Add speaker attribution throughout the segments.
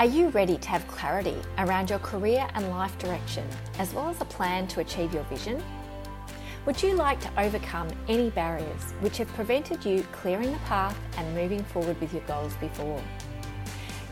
Speaker 1: Are you ready to have clarity around your career and life direction, as well as a plan to achieve your vision? Would you like to overcome any barriers which have prevented you clearing the path and moving forward with your goals before?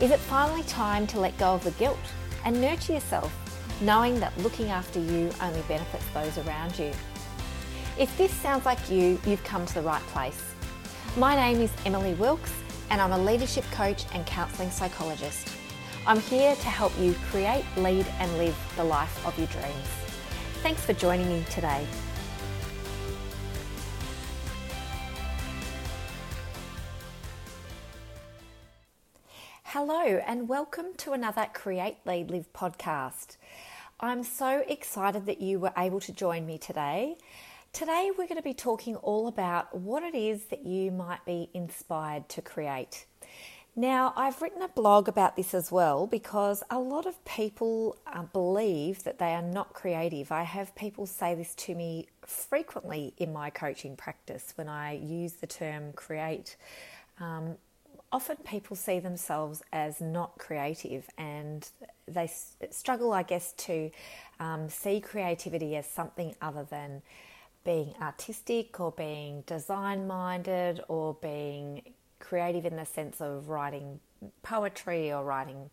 Speaker 1: Is it finally time to let go of the guilt and nurture yourself, knowing that looking after you only benefits those around you? If this sounds like you, you've come to the right place. My name is Emily Wilkes, and I'm a leadership coach and counselling psychologist. I'm here to help you create, lead, and live the life of your dreams. Thanks for joining me today. Hello, and welcome to another Create, Lead, Live podcast. I'm so excited that you were able to join me today. Today, we're going to be talking all about what it is that you might be inspired to create. Now, I've written a blog about this as well because a lot of people uh, believe that they are not creative. I have people say this to me frequently in my coaching practice when I use the term create. Um, often people see themselves as not creative and they struggle, I guess, to um, see creativity as something other than being artistic or being design minded or being creative in the sense of writing poetry or writing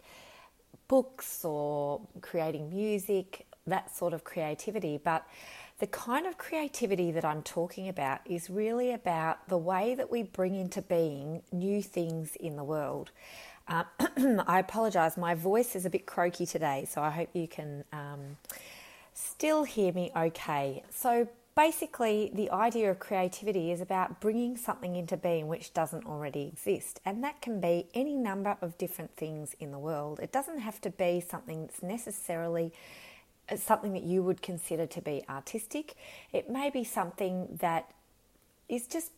Speaker 1: books or creating music, that sort of creativity. But the kind of creativity that I'm talking about is really about the way that we bring into being new things in the world. Uh, I apologize, my voice is a bit croaky today, so I hope you can um, still hear me okay. So, basically, the idea of creativity is about bringing something into being which doesn't already exist. And that can be any number of different things in the world. It doesn't have to be something that's necessarily uh, something that you would consider to be artistic. It may be something that is just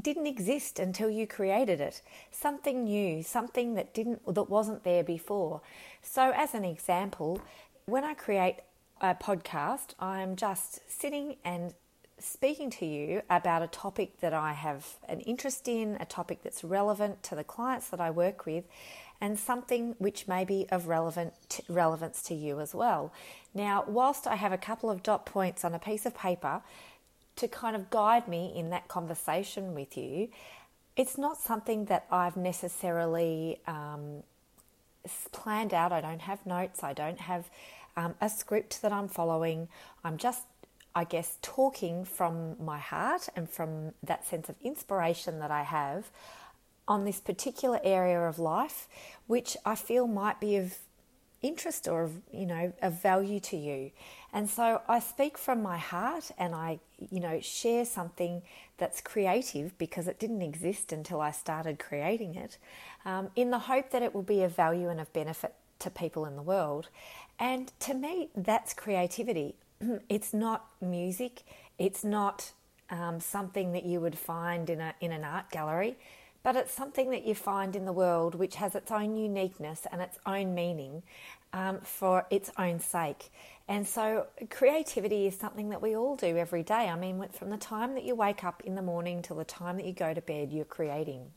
Speaker 1: didn't exist until you created it. Something new, something that didn't that wasn't there before. So as an example, when I create a podcast, I'm just sitting and speaking to you about a topic that I have an interest in, a topic that's relevant to the clients that I work with, and something which may be of relevant relevance to you as well. Now, whilst I have a couple of dot points on a piece of paper to kind of guide me in that conversation with you, it's not something that I've necessarily um, planned out. I don't have notes. I don't have um, a script that I'm following. I'm just, I guess, talking from my heart and from that sense of inspiration that I have on this particular area of life, which I feel might be of interest or of, you know of value to you and so i speak from my heart and i you know share something that's creative because it didn't exist until i started creating it um, in the hope that it will be of value and of benefit to people in the world and to me, that's creativity. It's not music, it's not um, something that you would find in, a, in an art gallery, but it's something that you find in the world which has its own uniqueness and its own meaning um, for its own sake. And so, creativity is something that we all do every day. I mean, from the time that you wake up in the morning till the time that you go to bed, you're creating.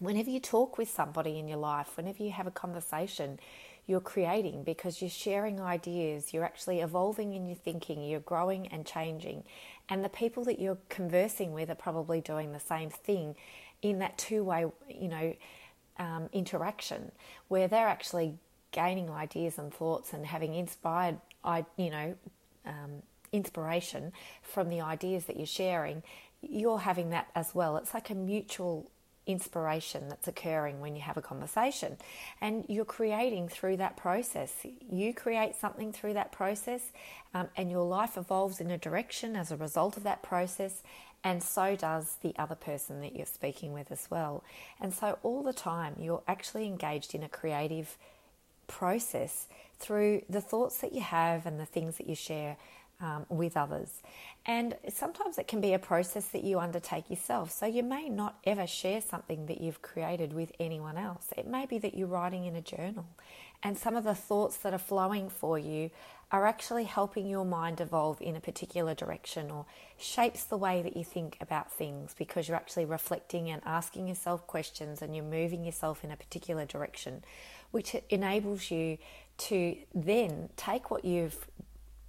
Speaker 1: Whenever you talk with somebody in your life, whenever you have a conversation, you're creating because you're sharing ideas, you're actually evolving in your thinking, you're growing and changing. And the people that you're conversing with are probably doing the same thing in that two way, you know, um, interaction where they're actually gaining ideas and thoughts and having inspired, you know, um, inspiration from the ideas that you're sharing. You're having that as well. It's like a mutual inspiration that's occurring when you have a conversation. And you're creating through that process. You create something through that process, um, and your life evolves in a direction as a result of that process. And so does the other person that you're speaking with as well. And so, all the time, you're actually engaged in a creative process through the thoughts that you have and the things that you share um, with others. And sometimes it can be a process that you undertake yourself. So you may not ever share something that you've created with anyone else. It may be that you're writing in a journal and some of the thoughts that are flowing for you are actually helping your mind evolve in a particular direction or shapes the way that you think about things because you're actually reflecting and asking yourself questions and you're moving yourself in a particular direction, which enables you to then take what you've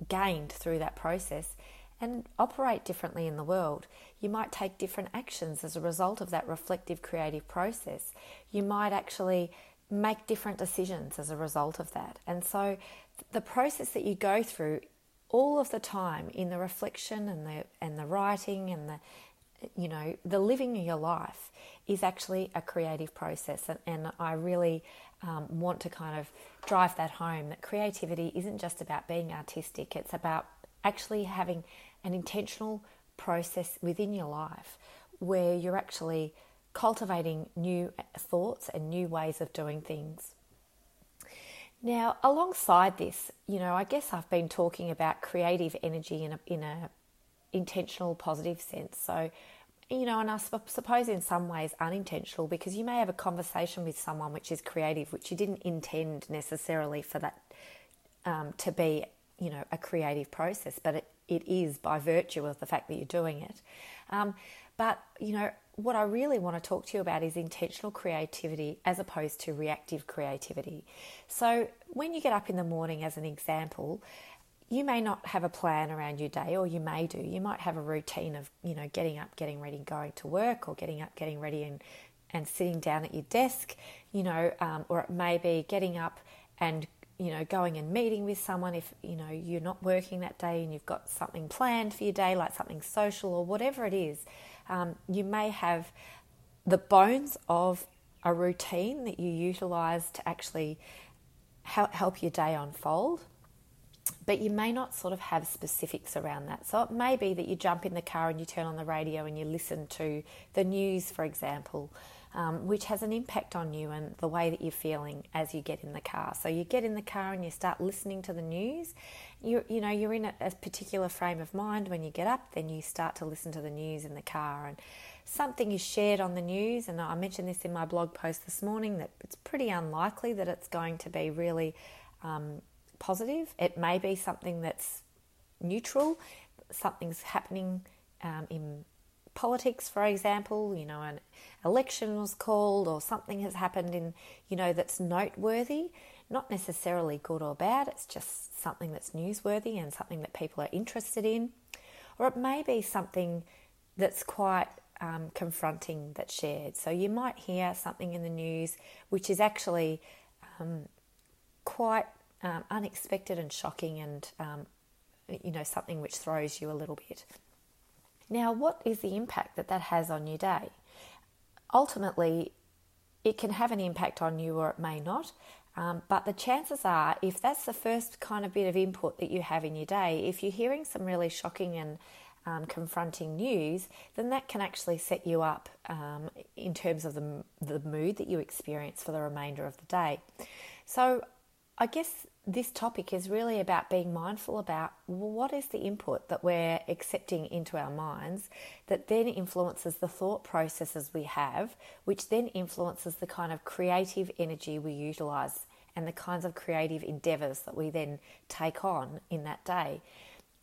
Speaker 1: gained through that process and operate differently in the world. You might take different actions as a result of that reflective creative process. You might actually make different decisions as a result of that. And so the process that you go through all of the time in the reflection and the and the writing and the you know the living of your life is actually a creative process and, and I really um, want to kind of drive that home that creativity isn't just about being artistic it's about actually having an intentional process within your life where you're actually cultivating new thoughts and new ways of doing things. Now, alongside this, you know, I guess I've been talking about creative energy in a, in a intentional, positive sense. So, you know, and I suppose in some ways unintentional because you may have a conversation with someone which is creative, which you didn't intend necessarily for that um, to be, you know, a creative process, but it, it is by virtue of the fact that you're doing it. Um, but, you know, what I really want to talk to you about is intentional creativity as opposed to reactive creativity. So, when you get up in the morning, as an example, you may not have a plan around your day, or you may do. You might have a routine of, you know, getting up, getting ready, going to work, or getting up, getting ready, and and sitting down at your desk, you know, um, or it may be getting up and you know going and meeting with someone if you know you're not working that day and you've got something planned for your day, like something social or whatever it is um, you may have the bones of a routine that you utilize to actually help your day unfold, but you may not sort of have specifics around that. So it may be that you jump in the car and you turn on the radio and you listen to the news, for example, um, which has an impact on you and the way that you're feeling as you get in the car. So you get in the car and you start listening to the news. You you know you're in a, a particular frame of mind when you get up. Then you start to listen to the news in the car and something is shared on the news. And I mentioned this in my blog post this morning that it's pretty unlikely that it's going to be really um, positive. It may be something that's neutral. Something's happening um, in politics, for example, you know, an election was called or something has happened in, you know, that's noteworthy, not necessarily good or bad, it's just something that's newsworthy and something that people are interested in. Or it may be something that's quite um, confronting that's shared. So you might hear something in the news which is actually um, quite um, unexpected and shocking and, um, you know, something which throws you a little bit. Now, what is the impact that that has on your day? Ultimately, it can have an impact on you or it may not. Um, but the chances are, if that's the first kind of bit of input that you have in your day, if you're hearing some really shocking and um, confronting news, then that can actually set you up um, in terms of the, the mood that you experience for the remainder of the day. So, I guess this topic is really about being mindful about what is the input that we're accepting into our minds that then influences the thought processes we have, which then influences the kind of creative energy we utilize and the kinds of creative endeavors that we then take on in that day.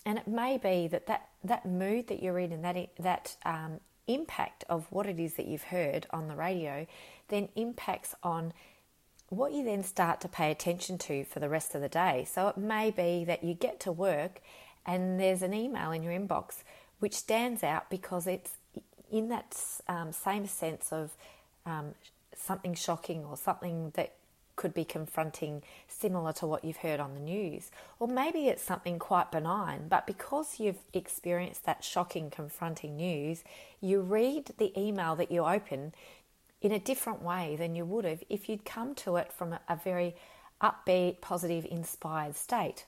Speaker 1: And it may be that that, that mood that you're in and that, that um, impact of what it is that you've heard on the radio then impacts on what you then start to pay attention to for the rest of the day. So it may be that you get to work and there's an email in your inbox which stands out because it's in that um, same sense of um, something shocking or something that could be confronting similar to what you've heard on the news. Or maybe it's something quite benign, but because you've experienced that shocking, confronting news, you read the email that you open, in a different way than you would have if you'd come to it from a, very upbeat, positive, inspired state.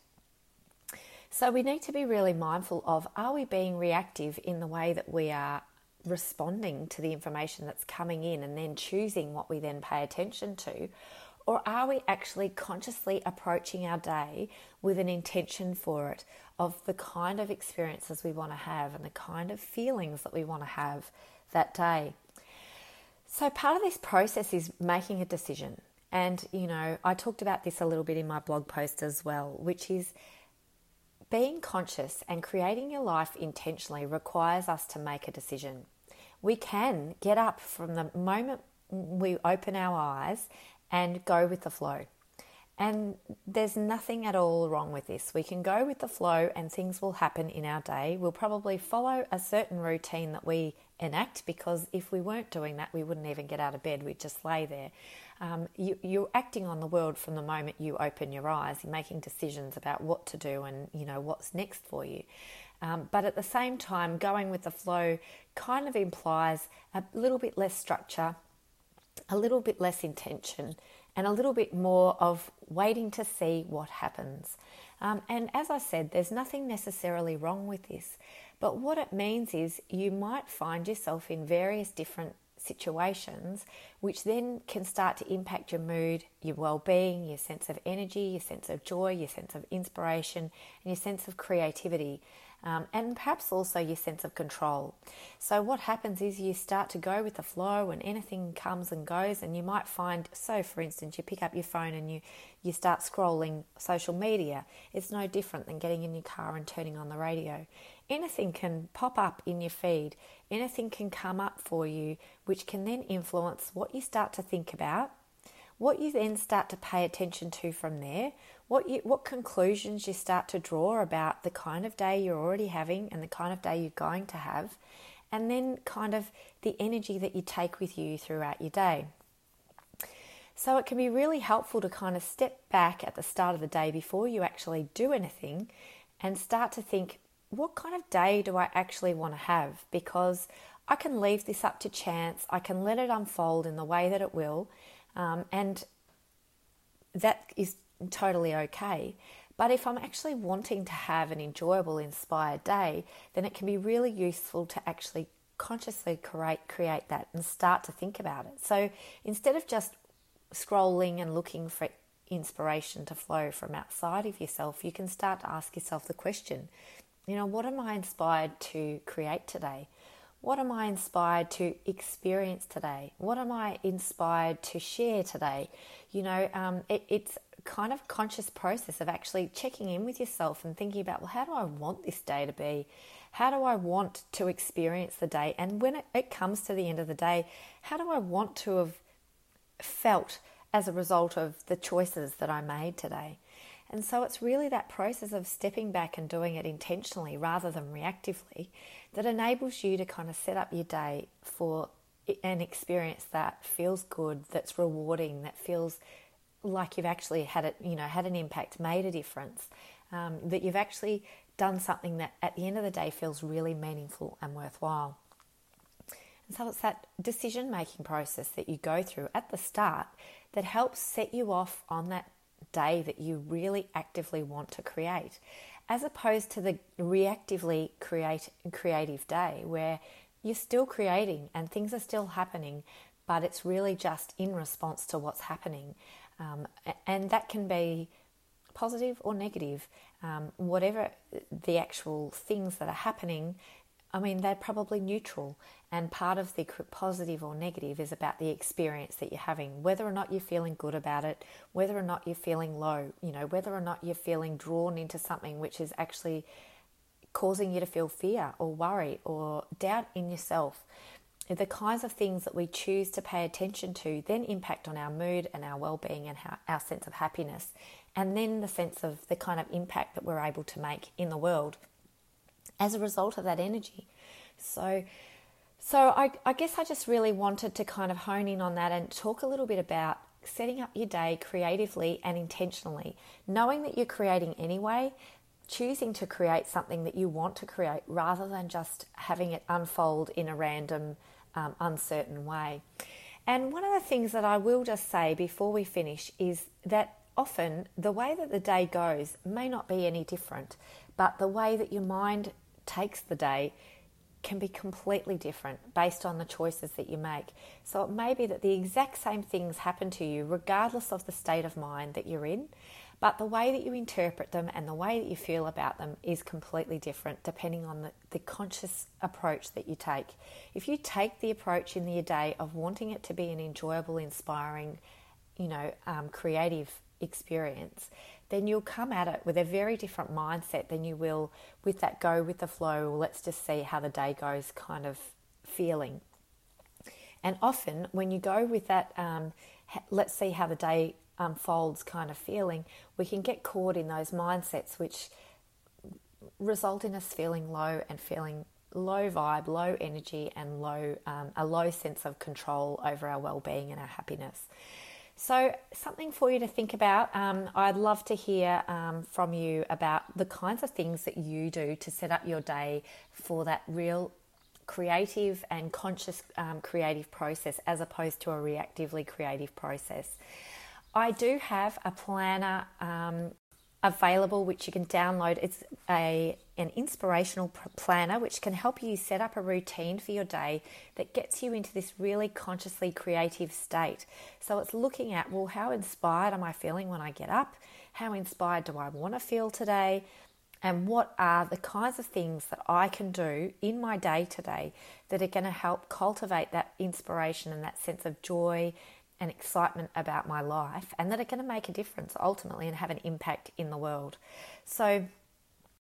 Speaker 1: So we need to be really mindful of are we being reactive in the way that we are responding to the information that's coming in and then choosing what we then pay attention to? Or are we actually consciously approaching our day with an intention for it of the kind of experiences we want to have and the kind of feelings that we want to have that day? So, part of this process is making a decision. And, you know, I talked about this a little bit in my blog post as well, which is being conscious and creating your life intentionally requires us to make a decision. We can get up from the moment we open our eyes and go with the flow. And there's nothing at all wrong with this. We can go with the flow and things will happen in our day. We'll probably follow a certain routine that we enact because if we weren't doing that, we wouldn't even get out of bed. We'd just lay there. Um, you, you're acting on the world from the moment you open your eyes. You're making decisions about what to do and you know what's next for you. Um, but at the same time, going with the flow kind of implies a little bit less structure, a little bit less intention, and a little bit more of waiting to see what happens. Um, and as I said, there's nothing necessarily wrong with this, but what it means is you might find yourself in various different situations, which then can start to impact your mood, your well being, your sense of energy, your sense of joy, your sense of inspiration, and your sense of creativity um, and perhaps also your sense of control. So, what happens is you start to go with the flow, and anything comes and goes, and you might find so, for instance, you pick up your phone and you, you start scrolling social media. It's no different than getting in your car and turning on the radio. Anything can pop up in your feed, anything can come up for you, which can then influence what you start to think about, what you then start to pay attention to from there, what you, what conclusions you start to draw about the kind of day you're already having and the kind of day you're going to have, and then kind of the energy that you take with you throughout your day. So it can be really helpful to kind of step back at the start of the day before you actually do anything and start to think, what kind of day do I actually want to have? Because I can leave this up to chance, I can let it unfold in the way that it will, um, and that is totally okay. But if I'm actually wanting to have an enjoyable, inspired day, then it can be really useful to actually consciously create create that and start to think about it. So instead of just scrolling and looking for inspiration to flow from outside of yourself, you can start to ask yourself the question, you know, what am I inspired to create today? What am I inspired to experience today? What am I inspired to share today? You know, um, it, it's kind of conscious process of actually checking in with yourself and thinking about, well, how do I want this day to be? How do I want to experience the day? And when it, it comes to the end of the day, how do I want to have felt as a result of the choices that I made today? And so it's really that process of stepping back and doing it intentionally rather than reactively that enables you to kind of set up your day for an experience that feels good, that's rewarding, that feels like you've actually had it, you know, had an impact, made a difference, um, that you've actually done something that at the end of the day feels really meaningful and worthwhile. And so it's that decision making process that you go through at the start that helps set you off on that day that you really actively want to create, as opposed to the reactively create creative day where you're still creating and things are still happening, but it's really just in response to what's happening. Um, and that can be positive or negative. Um, whatever the actual things that are happening, I mean, they're probably neutral. And part of the positive or negative is about the experience that you're having, whether or not you're feeling good about it, whether or not you're feeling low, you know, whether or not you're feeling drawn into something which is actually causing you to feel fear or worry or doubt in yourself the kinds of things that we choose to pay attention to then impact on our mood and our well-being and our sense of happiness and then the sense of the kind of impact that we're able to make in the world as a result of that energy so so I, I guess i just really wanted to kind of hone in on that and talk a little bit about setting up your day creatively and intentionally knowing that you're creating anyway choosing to create something that you want to create rather than just having it unfold in a random um, uncertain way. And one of the things that I will just say before we finish is that often the way that the day goes may not be any different, but the way that your mind takes the day can be completely different based on the choices that you make. So it may be that the exact same things happen to you, regardless of the state of mind that you're in, but the way that you interpret them and the way that you feel about them is completely different depending on the, the conscious approach that you take. If you take the approach in the day of wanting it to be an enjoyable, inspiring, you know, um, creative experience, then you'll come at it with a very different mindset than you will with that go with the flow, let's just see how the day goes kind of feeling. And often, when you go with that, um, let's see how the day unfolds kind of feeling, we can get caught in those mindsets which result in us feeling low and feeling low vibe, low energy, and low um, a low sense of control over our well-being and our happiness. So, something for you to think about. Um, I'd love to hear um, from you about the kinds of things that you do to set up your day for that real creative and conscious um, creative process as opposed to a reactively creative process. I do have a planner um, available which you can download. It's a an inspirational planner which can help you set up a routine for your day that gets you into this really consciously creative state. So it's looking at well how inspired am I feeling when I get up? How inspired do I want to feel today? And what are the kinds of things that I can do in my day today that are going to help cultivate that inspiration and that sense of joy and excitement about my life and that are going to make a difference ultimately and have an impact in the world. So,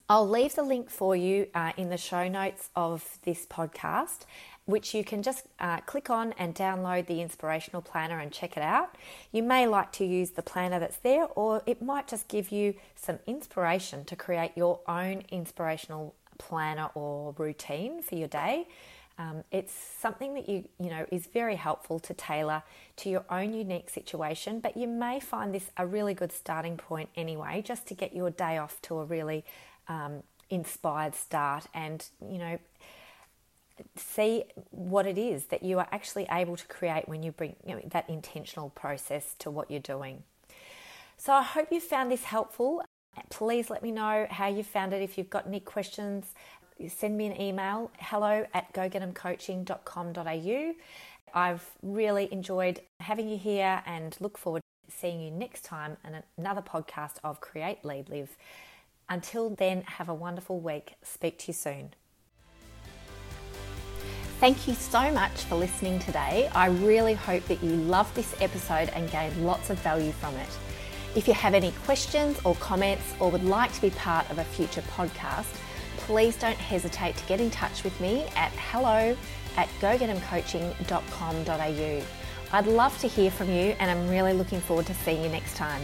Speaker 1: I'll leave the link for you uh, in the show notes of this podcast, which you can just uh, click on and download the inspirational planner and check it out. You may like to use the planner that's there, or it might just give you some inspiration to create your own inspirational planner or routine for your day. Um, it's something that you you know is very helpful to tailor to your own unique situation, but you may find this a really good starting point anyway, just to get your day off to a really um, inspired start, and you know see what it is that you are actually able to create when you bring you know, that intentional process to what you're doing. So I hope you found this helpful. Please let me know how you found it. If you've got any questions, send me an email hello at gogetemcoaching.com.au. I've really enjoyed having you here and look forward to seeing you next time in another podcast of Create, Lead, Live. Until then, have a wonderful week. Speak to you soon. Thank you so much for listening today. I really hope that you loved this episode and gained lots of value from it. If you have any questions or comments or would like to be part of a future podcast, please don't hesitate to get in touch with me at hello at gogetemcoaching.com.au. I'd love to hear from you and I'm really looking forward to seeing you next time.